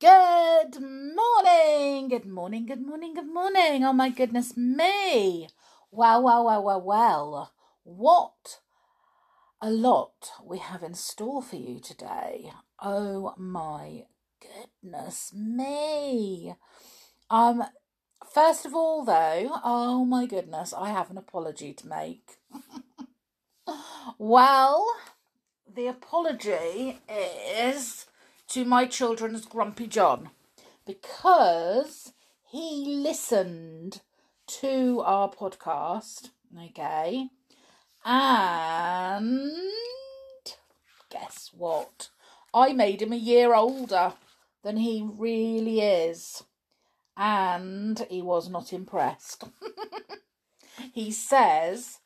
Good morning, good morning, good morning, good morning. Oh my goodness me. Well, well, well, well, well. What a lot we have in store for you today. Oh my goodness me. Um, first of all, though, oh my goodness, I have an apology to make. well, the apology is to my children's Grumpy John because he listened to our podcast, okay, and guess what? I made him a year older than he really is, and he was not impressed. he says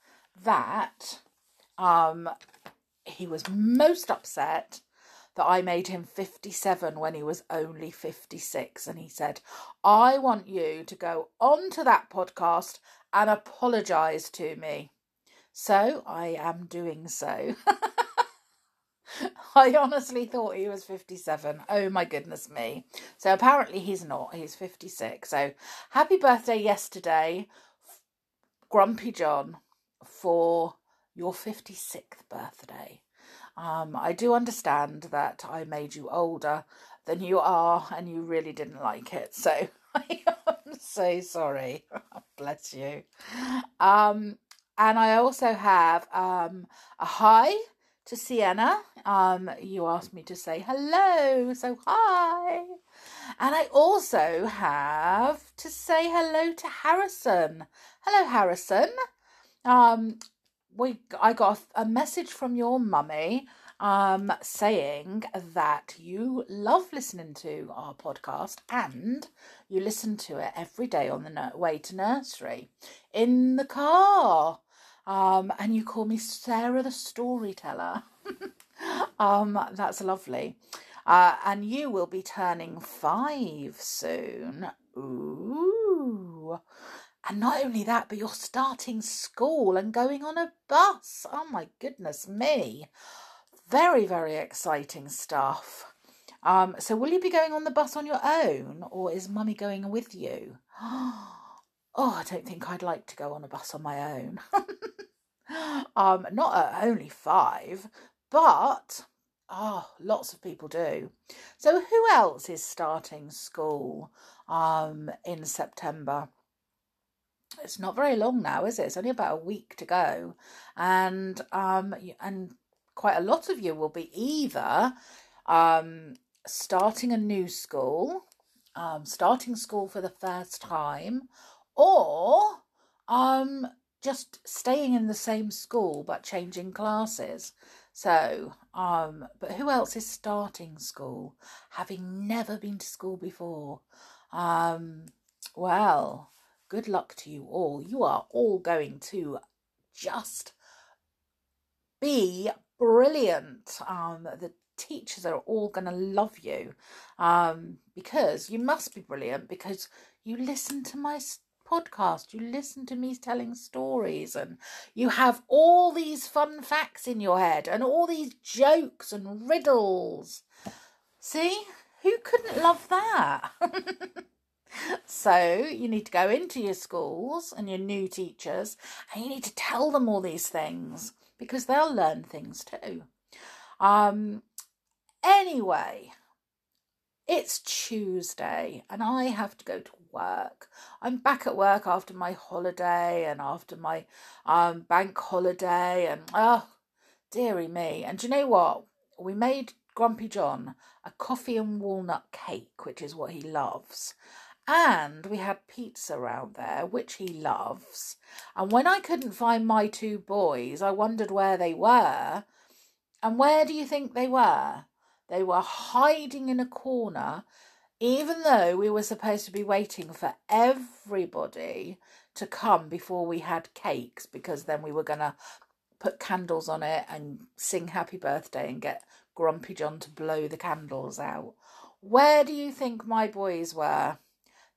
that um, he was most upset that I made him 57 when he was only 56. And he said, I want you to go onto that podcast and apologise to me. So I am doing so. I honestly thought he was 57. Oh my goodness me. So apparently he's not. He's 56. So happy birthday yesterday, Grumpy John, for your 56th birthday. Um, I do understand that I made you older than you are and you really didn't like it. So I am so sorry. Bless you. Um, and I also have um, a hi to Sienna. Um, you asked me to say hello, so hi. And I also have to say hello to Harrison. Hello, Harrison. Um, we I got a message from your mummy um saying that you love listening to our podcast and you listen to it every day on the way to nursery in the car. Um and you call me Sarah the storyteller. Um that's lovely. Uh and you will be turning 5 soon. Ooh and not only that, but you're starting school and going on a bus. Oh my goodness me. Very, very exciting stuff. Um, so will you be going on the bus on your own or is mummy going with you? Oh, I don't think I'd like to go on a bus on my own. um, not at only five, but oh, lots of people do. So who else is starting school um, in September? It's not very long now, is it? It's only about a week to go, and um, and quite a lot of you will be either um, starting a new school, um, starting school for the first time, or um, just staying in the same school but changing classes. So, um, but who else is starting school, having never been to school before? Um, well, good luck to you all. You are all going to just be brilliant. Um, the teachers are all going to love you um, because you must be brilliant because you listen to my podcast, you listen to me telling stories, and you have all these fun facts in your head and all these jokes and riddles. See, who couldn't love that? So you need to go into your schools and your new teachers and you need to tell them all these things because they'll learn things too. Um, anyway, it's Tuesday and I have to go to work. I'm back at work after my holiday and after my um, bank holiday and oh, dearie me. And you know what? We made Grumpy John a coffee and walnut cake, which is what he loves. And we had pizza around there, which he loves. And when I couldn't find my two boys, I wondered where they were. And where do you think they were? They were hiding in a corner, even though we were supposed to be waiting for everybody to come before we had cakes, because then we were going to put candles on it and sing happy birthday and get Grumpy John to blow the candles out. Where do you think my boys were?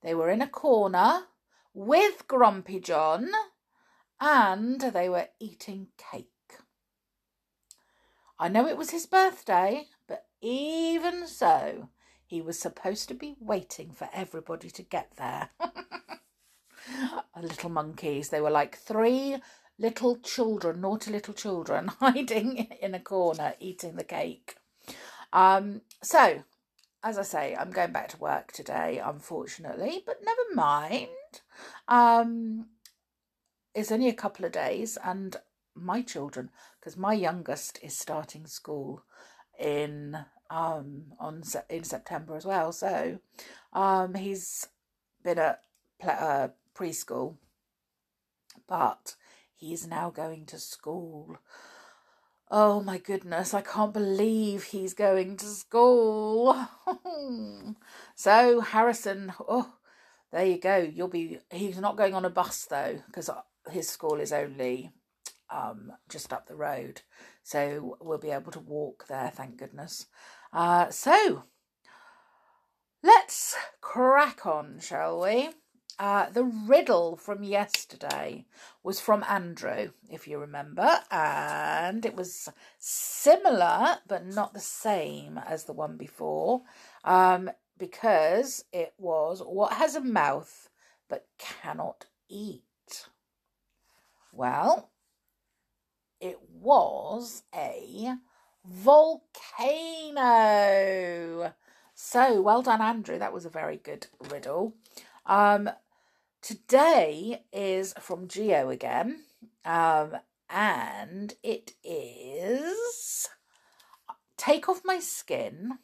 They were in a corner with Grumpy John and they were eating cake. I know it was his birthday, but even so, he was supposed to be waiting for everybody to get there. little monkeys. They were like three little children, naughty little children, hiding in a corner eating the cake. Um, so, as I say, I'm going back to work today, unfortunately, but never mind. Um, it's only a couple of days, and my children, because my youngest is starting school in um on in September as well. So, um, he's been at uh, preschool, but he's now going to school. Oh my goodness, I can't believe he's going to school. so, Harrison, oh, there you go. You'll be, he's not going on a bus though, because his school is only um, just up the road. So, we'll be able to walk there, thank goodness. Uh, so, let's crack on, shall we? Uh, the riddle from yesterday was from Andrew, if you remember, and it was similar but not the same as the one before um, because it was what has a mouth but cannot eat? Well, it was a volcano. So well done, Andrew. That was a very good riddle. Um, Today is from Geo again, um, and it is Take Off My Skin.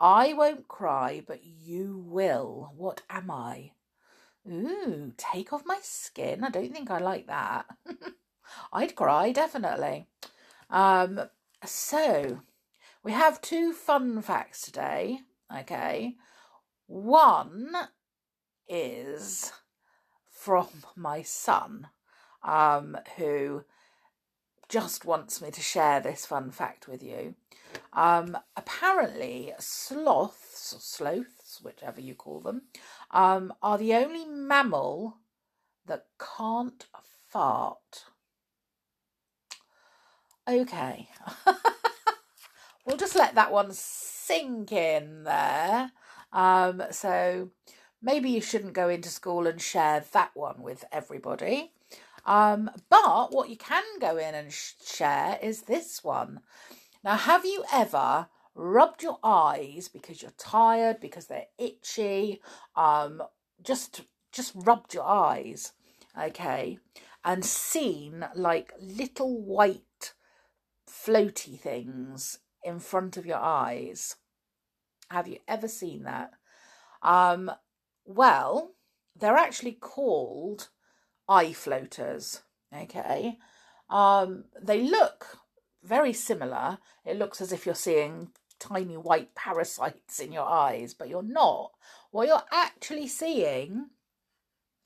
I won't cry, but you will. What am I? Ooh, take off my skin. I don't think I like that. I'd cry, definitely. Um, so we have two fun facts today. Okay. One is from my son, um, who just wants me to share this fun fact with you. Um, apparently, sloths, or sloths, whichever you call them, um, are the only mammal that can't fart. Okay. we'll just let that one sink in there. Um, so maybe you shouldn't go into school and share that one with everybody. Um, but what you can go in and sh- share is this one. Now, have you ever rubbed your eyes because you're tired, because they're itchy, um, just just rubbed your eyes, okay, and seen like little white floaty things in front of your eyes? Have you ever seen that? Um, well, they're actually called eye floaters. Okay. Um, they look very similar. It looks as if you're seeing tiny white parasites in your eyes, but you're not. What you're actually seeing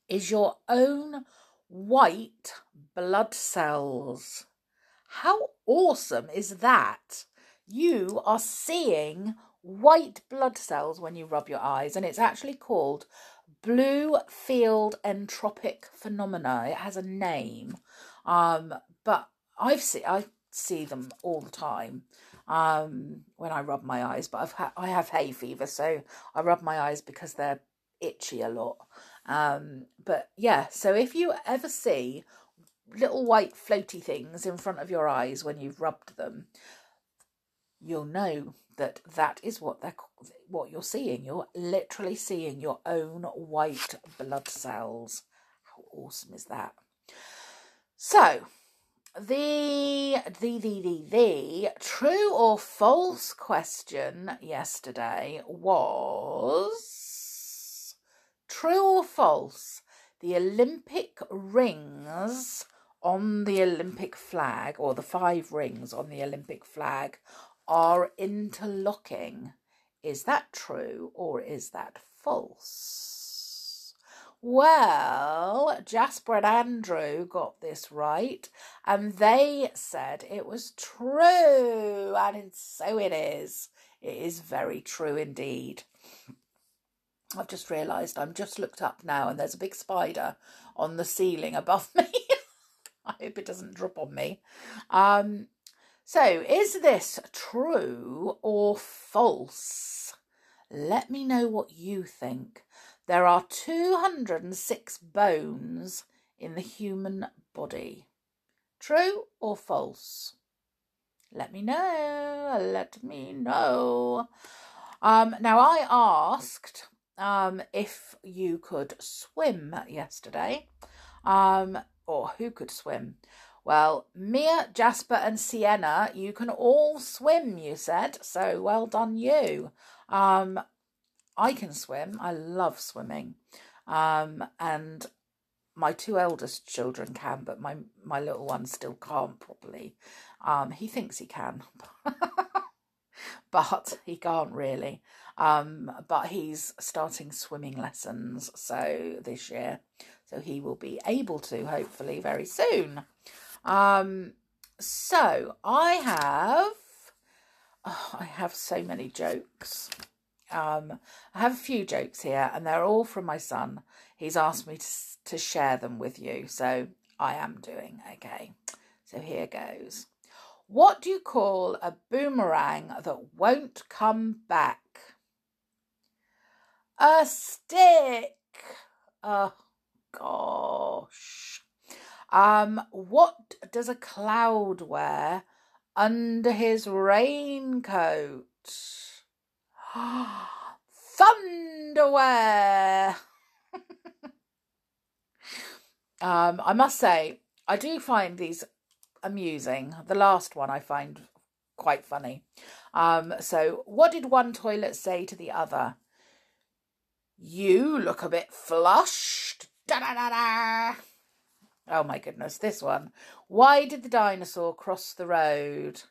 is your own white blood cells. How awesome is that? You are seeing white blood cells when you rub your eyes, and it's actually called blue field entoptic phenomena. It has a name, um, but I've see I see them all the time um, when I rub my eyes. But I've ha- I have hay fever, so I rub my eyes because they're itchy a lot. Um, but yeah, so if you ever see little white floaty things in front of your eyes when you've rubbed them, you'll know that that is what they're what you're seeing. You're literally seeing your own white blood cells. How awesome is that? So, the the the the the true or false question yesterday was true or false. The Olympic rings on the Olympic flag, or the five rings on the Olympic flag, are interlocking. Is that true or is that false? Well, Jasper and Andrew got this right, and they said it was true, and so it is. It is very true indeed. I've just realised I'm just looked up now, and there's a big spider on the ceiling above me. I hope it doesn't drop on me. Um, so, is this true or false? Let me know what you think. There are 206 bones in the human body. True or false? Let me know. Let me know. Um, now, I asked um, if you could swim yesterday, um, or who could swim. Well, Mia, Jasper, and Sienna, you can all swim, you said. So well done, you. Um, I can swim. I love swimming. Um, and my two eldest children can, but my, my little one still can't properly. Um, he thinks he can, but he can't really. Um, but he's starting swimming lessons so this year, so he will be able to hopefully very soon. Um, so I have, oh, I have so many jokes. Um, I have a few jokes here, and they're all from my son. He's asked me to to share them with you, so I am doing okay. So here goes. What do you call a boomerang that won't come back? A stick. Oh gosh. Um, what does a cloud wear under his raincoat? Thunderwear. um, I must say, I do find these amusing. The last one I find quite funny. Um, so, what did one toilet say to the other? You look a bit flushed. Da da da da. Oh my goodness, this one. Why did the dinosaur cross the road?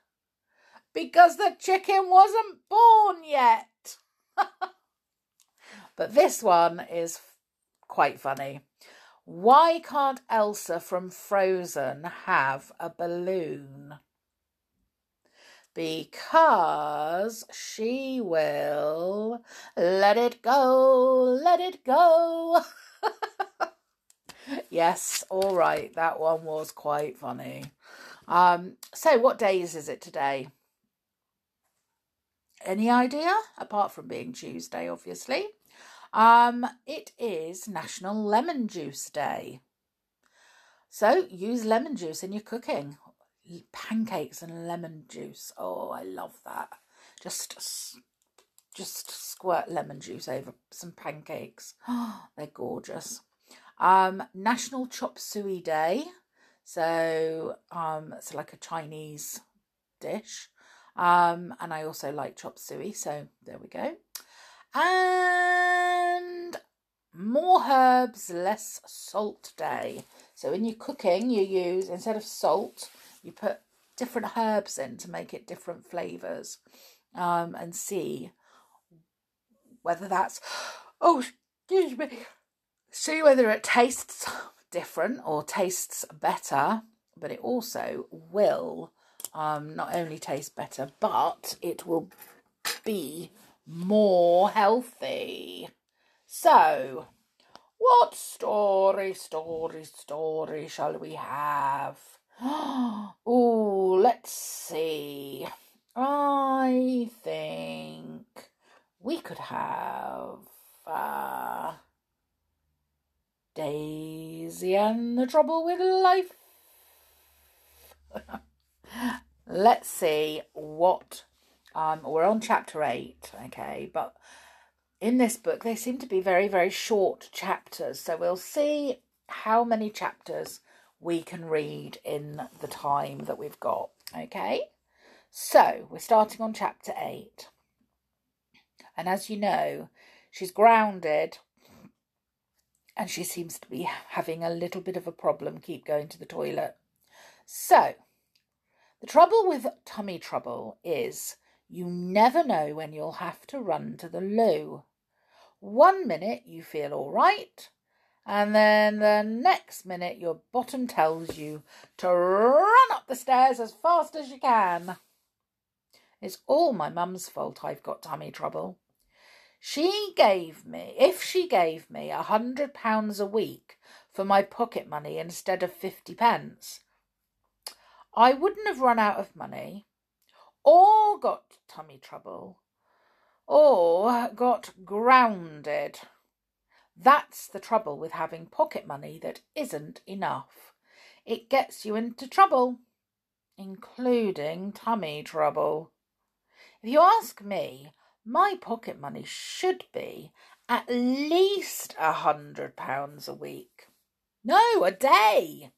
Because the chicken wasn't born yet. but this one is quite funny. Why can't Elsa from Frozen have a balloon? because she will let it go, let it go. yes, all right, that one was quite funny. Um, so, what days is it today? Any idea? Apart from being Tuesday, obviously. Um, it is National Lemon Juice Day. So use lemon juice in your cooking pancakes and lemon juice. Oh, I love that. Just just squirt lemon juice over some pancakes. Oh, they're gorgeous. Um, National Chop Suey Day. So um, it's like a Chinese dish. Um, and I also like chop suey, so there we go. And more herbs, less salt day. So in your cooking, you use instead of salt, you put different herbs in to make it different flavors um, and see whether that's oh excuse me see whether it tastes different or tastes better but it also will um, not only taste better but it will be more healthy so what story story story shall we have oh, let's see. I think we could have uh, Daisy and the Trouble with Life. let's see what um we're on chapter 8 okay but in this book they seem to be very very short chapters so we'll see how many chapters we can read in the time that we've got. Okay, so we're starting on chapter 8. And as you know, she's grounded and she seems to be having a little bit of a problem, keep going to the toilet. So, the trouble with tummy trouble is you never know when you'll have to run to the loo. One minute you feel all right, and then the next minute your bottom tells you to run up the stairs as fast as you can. It's all my mum's fault I've got tummy trouble. She gave me, if she gave me a hundred pounds a week for my pocket money instead of fifty pence, I wouldn't have run out of money or got tummy trouble. or got grounded. That's the trouble with having pocket money that isn't enough. It gets you into trouble, including tummy trouble. If you ask me, my pocket money should be at least a hundred pounds a week. No, a day.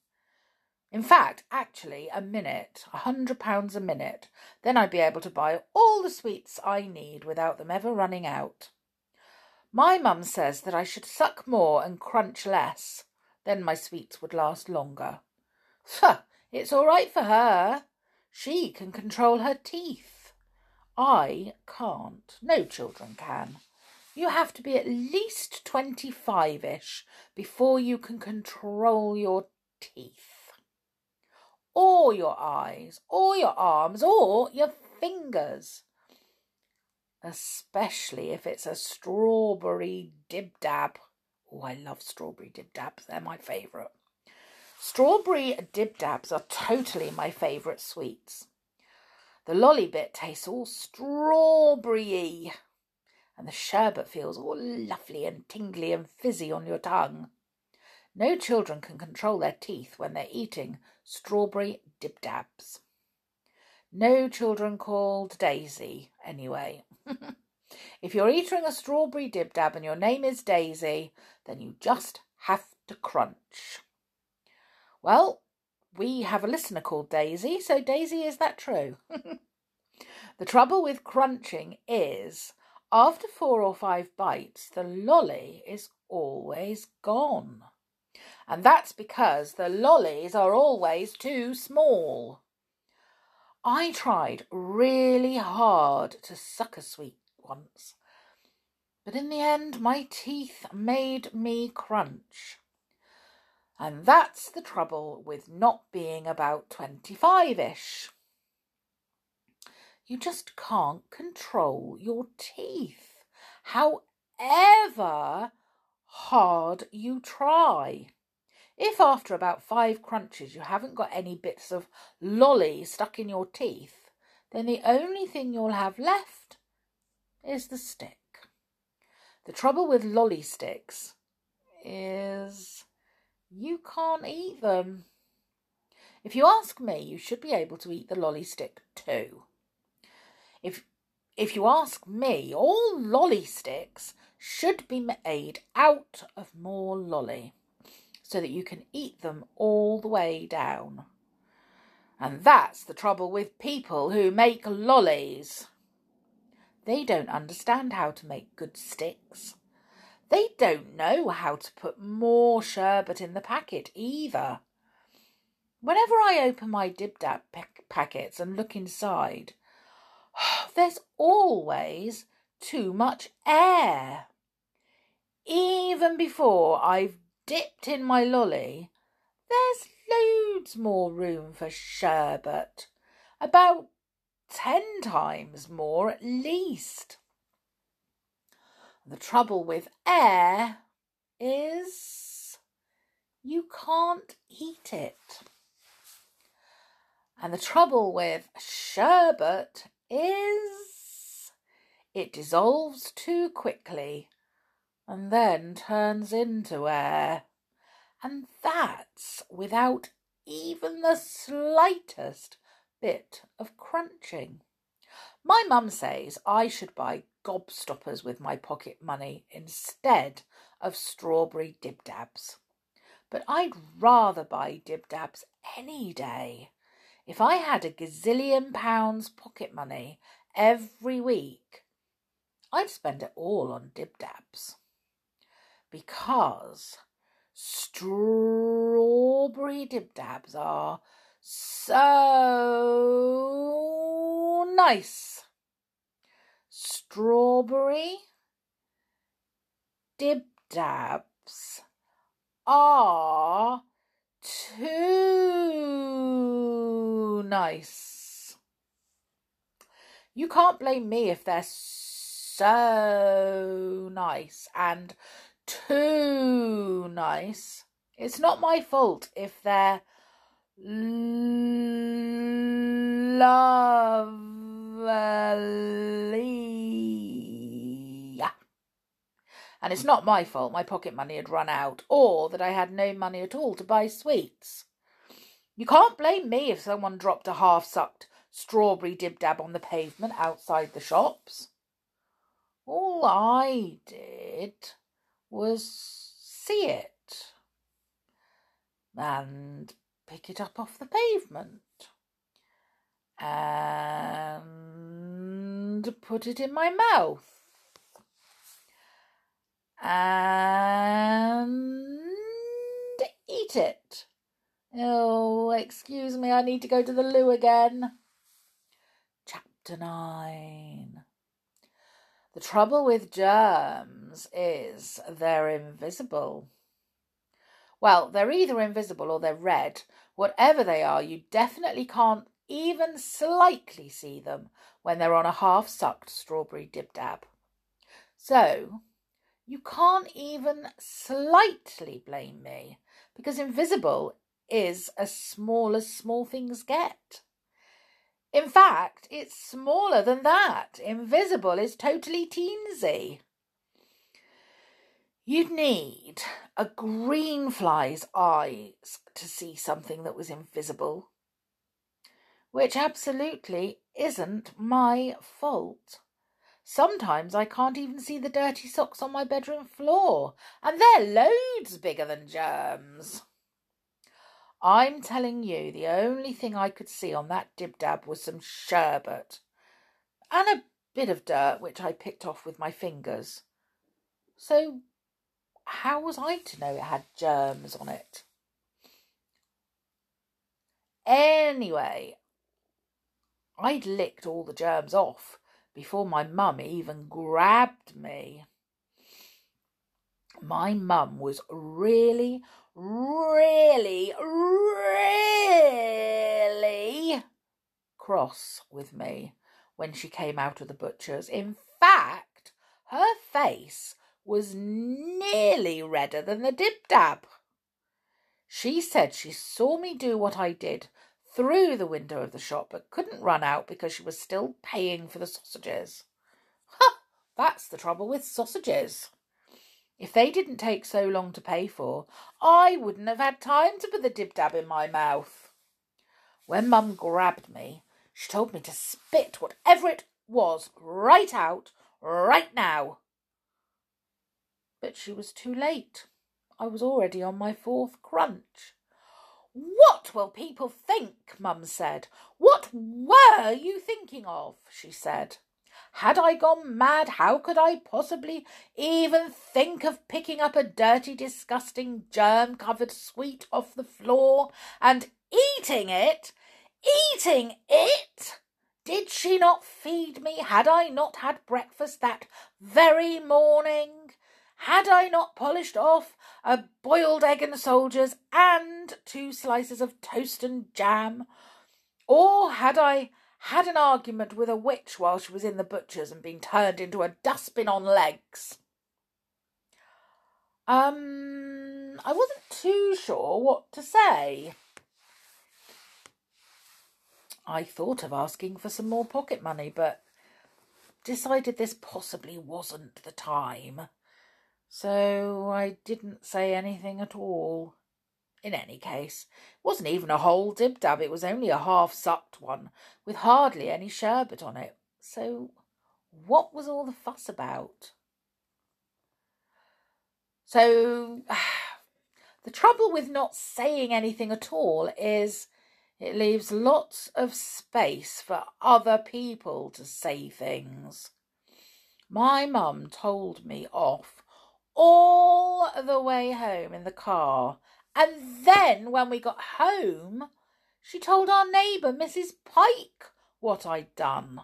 In fact, actually, a minute, a hundred pounds a minute. Then I'd be able to buy all the sweets I need without them ever running out. My mum says that I should suck more and crunch less. Then my sweets would last longer. it's all right for her. She can control her teeth. I can't. No children can. You have to be at least 25 ish before you can control your teeth, or your eyes, or your arms, or your fingers especially if it's a strawberry dib dab. Oh, I love strawberry dib dabs, they're my favourite. Strawberry dib dabs are totally my favourite sweets. The lolly bit tastes all strawberry, and the sherbet feels all lovely and tingly and fizzy on your tongue. No children can control their teeth when they're eating strawberry dib dabs. No children called Daisy, anyway. if you're eating a strawberry dib dab and your name is Daisy, then you just have to crunch. Well, we have a listener called Daisy, so Daisy, is that true? the trouble with crunching is after four or five bites, the lolly is always gone. And that's because the lollies are always too small. I tried really hard to suck a sweet once, but in the end my teeth made me crunch. And that's the trouble with not being about 25 ish. You just can't control your teeth, however hard you try. If after about five crunches you haven't got any bits of lolly stuck in your teeth, then the only thing you'll have left is the stick. The trouble with lolly sticks is you can't eat them. If you ask me, you should be able to eat the lolly stick too. If if you ask me, all lolly sticks should be made out of more lolly so that you can eat them all the way down. And that's the trouble with people who make lollies. They don't understand how to make good sticks. They don't know how to put more sherbet in the packet either. Whenever I open my dib dab packets and look inside, there's always too much air. Even before I've dipped in my lolly, there's loads more room for sherbet. About ten times more at least. The trouble with air is you can't eat it. And the trouble with sherbet is it dissolves too quickly and then turns into air. And that's without even the slightest bit of crunching. My mum says I should buy gobstoppers with my pocket money instead of strawberry dib dabs. But I'd rather buy dib dabs any day. If I had a gazillion pounds pocket money every week, I'd spend it all on dib dabs because strawberry dib dabs are so nice. Strawberry dib dabs are too nice. You can't blame me if they're so nice and too nice. It's not my fault if they're lovely. And it's not my fault my pocket money had run out, or that I had no money at all to buy sweets. You can't blame me if someone dropped a half sucked strawberry dib dab on the pavement outside the shops. All I did was see it and pick it up off the pavement and put it in my mouth and eat it. Oh, excuse me, I need to go to the loo again. Chapter 9 The trouble with germs is they're invisible. Well, they're either invisible or they're red. Whatever they are, you definitely can't even slightly see them when they're on a half sucked strawberry dib dab. So, you can't even slightly blame me because invisible is as small as small things get. In fact, it's smaller than that. Invisible is totally teensy. You'd need a green fly's eyes to see something that was invisible, which absolutely isn't my fault. Sometimes I can't even see the dirty socks on my bedroom floor, and they're loads bigger than germs. I'm telling you, the only thing I could see on that dib dab was some sherbet and a bit of dirt which I picked off with my fingers. So how was I to know it had germs on it? Anyway, I'd licked all the germs off before my mum even grabbed me. My mum was really, really, really cross with me when she came out of the butcher's. In fact, her face was nearly redder than the dib dab. She said she saw me do what I did through the window of the shop, but couldn't run out because she was still paying for the sausages. Ha! That's the trouble with sausages. If they didn't take so long to pay for, I wouldn't have had time to put the dib dab in my mouth. When Mum grabbed me, she told me to spit whatever it was right out, right now. But she was too late. I was already on my fourth crunch. What will people think? Mum said. What were you thinking of? she said. Had I gone mad, how could I possibly even think of picking up a dirty, disgusting, germ covered sweet off the floor and eating it? Eating it? Did she not feed me? Had I not had breakfast that very morning? Had I not polished off a boiled egg and soldiers and two slices of toast and jam? Or had I had an argument with a witch while she was in the butcher's and been turned into a dustbin on legs? Um, I wasn't too sure what to say. I thought of asking for some more pocket money, but decided this possibly wasn't the time so I didn't say anything at all. In any case, it wasn't even a whole dib dab, it was only a half sucked one, with hardly any sherbet on it. So what was all the fuss about? So the trouble with not saying anything at all is it leaves lots of space for other people to say things. My mum told me off all the way home in the car. And then when we got home, she told our neighbour, Mrs. Pike, what I'd done.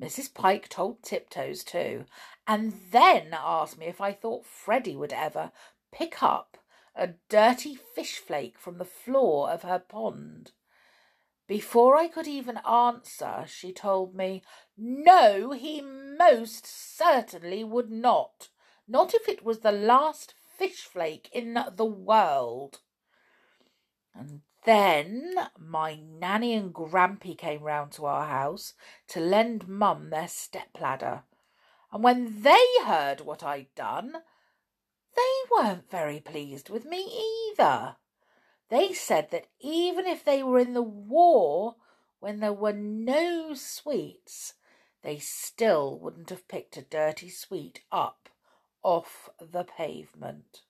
Mrs. Pike told Tiptoes too, and then asked me if I thought Freddie would ever pick up a dirty fish flake from the floor of her pond. Before I could even answer, she told me, no, he most certainly would not. Not if it was the last fish flake in the world. And then my nanny and grampy came round to our house to lend mum their step ladder. And when they heard what I'd done, they weren't very pleased with me either. They said that even if they were in the war when there were no sweets, they still wouldn't have picked a dirty sweet up off the pavement.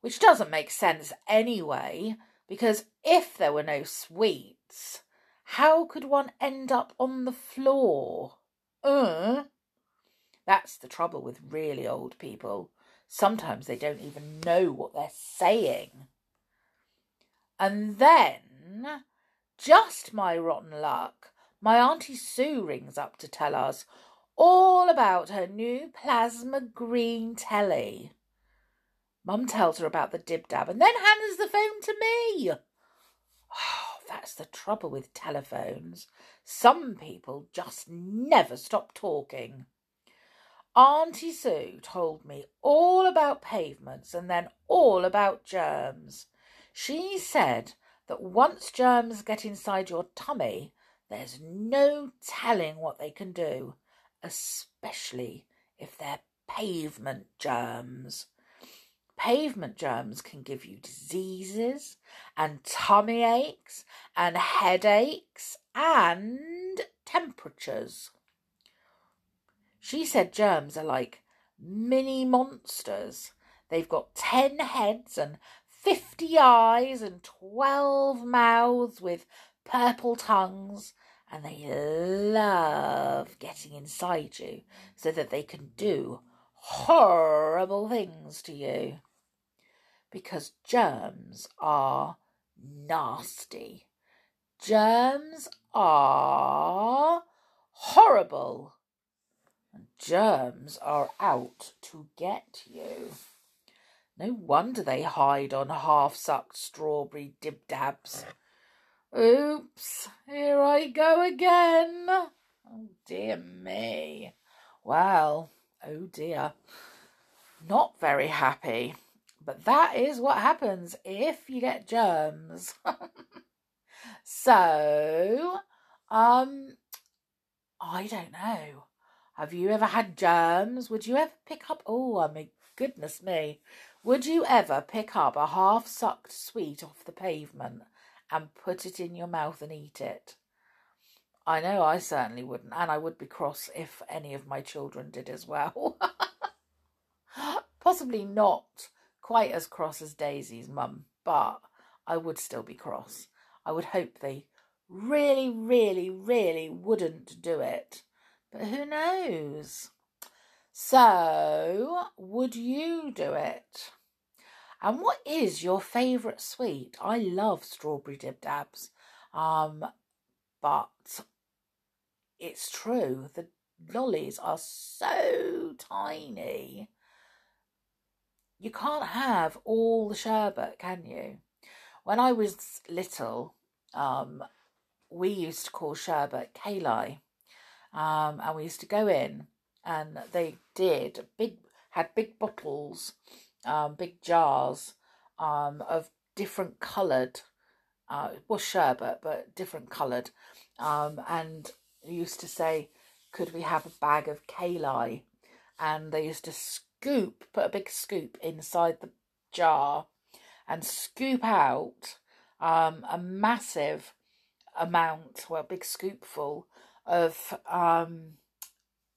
Which doesn't make sense anyway, because if there were no sweets, how could one end up on the floor? Uh? That's the trouble with really old people. Sometimes they don't even know what they're saying. And then, just my rotten luck, my Auntie Sue rings up to tell us all about her new plasma green telly. Mum tells her about the dib dab and then hands the phone to me. Oh, that's the trouble with telephones. Some people just never stop talking. Auntie Sue told me all about pavements and then all about germs. She said that once germs get inside your tummy, there's no telling what they can do, especially if they're pavement germs. Pavement germs can give you diseases and tummy aches and headaches and temperatures. She said germs are like mini monsters. They've got ten heads and fifty eyes and twelve mouths with purple tongues, and they love getting inside you so that they can do horrible things to you because germs are nasty. Germs are horrible. And germs are out to get you. No wonder they hide on half sucked strawberry dib dabs. Oops, here I go again. Oh dear me. Well, oh dear. Not very happy. But that is what happens if you get germs. so, um, I don't know. Have you ever had germs? Would you ever pick up? Oh, I mean, goodness me. Would you ever pick up a half sucked sweet off the pavement and put it in your mouth and eat it? I know I certainly wouldn't, and I would be cross if any of my children did as well. Possibly not quite as cross as Daisy's mum, but I would still be cross. I would hope they really, really, really wouldn't do it. But who knows? So, would you do it? And what is your favourite sweet? I love strawberry dib dabs. Um, but it's true, the lollies are so tiny you can't have all the sherbet, can you? When I was little, um, we used to call sherbet kali, um, and we used to go in, and they did big had big bottles, um, big jars, um, of different coloured, uh, was sherbet but different coloured, um, and used to say, "Could we have a bag of kali?" And they used to scoop, put a big scoop inside the jar and scoop out um, a massive amount, well, a big scoopful of um,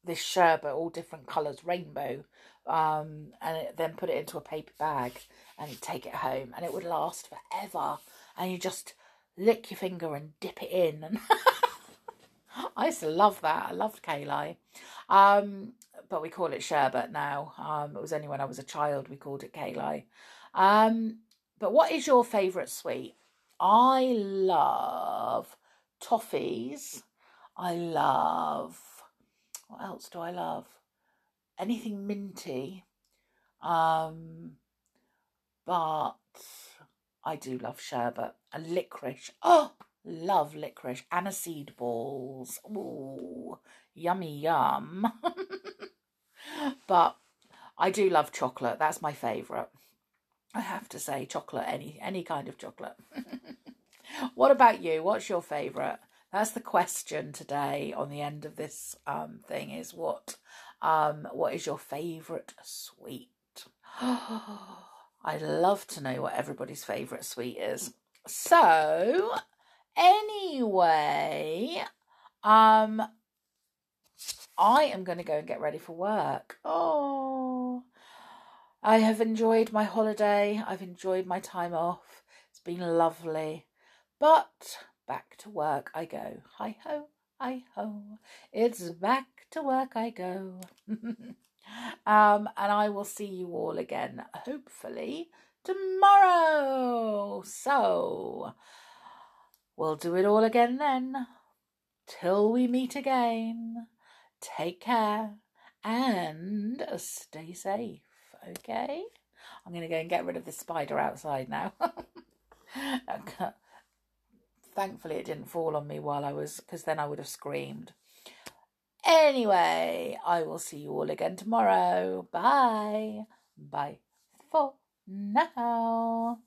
this sherbet, all different colours, rainbow, um, and it, then put it into a paper bag and take it home, and it would last forever. And you just lick your finger and dip it in, and I used to love that. I loved kali. Um, but we call it sherbet now. Um, it was only when I was a child we called it kali. Um, but what is your favourite sweet? I love toffees. I love what else do I love? Anything minty. Um, but I do love sherbet and licorice. Oh, love licorice. Aniseed balls. Ooh, yummy yum. but I do love chocolate. That's my favourite. I have to say chocolate, any any kind of chocolate. what about you? What's your favourite? That's the question today on the end of this um, thing is what um, what is your favourite sweet? I'd love to know what everybody's favourite sweet is. So anyway, um I am going to go and get ready for work. Oh, I have enjoyed my holiday. I've enjoyed my time off. It's been lovely. But back to work I go. Hi ho, hi ho. It's back to work I go. um, and I will see you all again, hopefully, tomorrow. So we'll do it all again then. Till we meet again take care and stay safe, okay? I'm going to go and get rid of the spider outside now. Thankfully, it didn't fall on me while I was, because then I would have screamed. Anyway, I will see you all again tomorrow. Bye. Bye for now.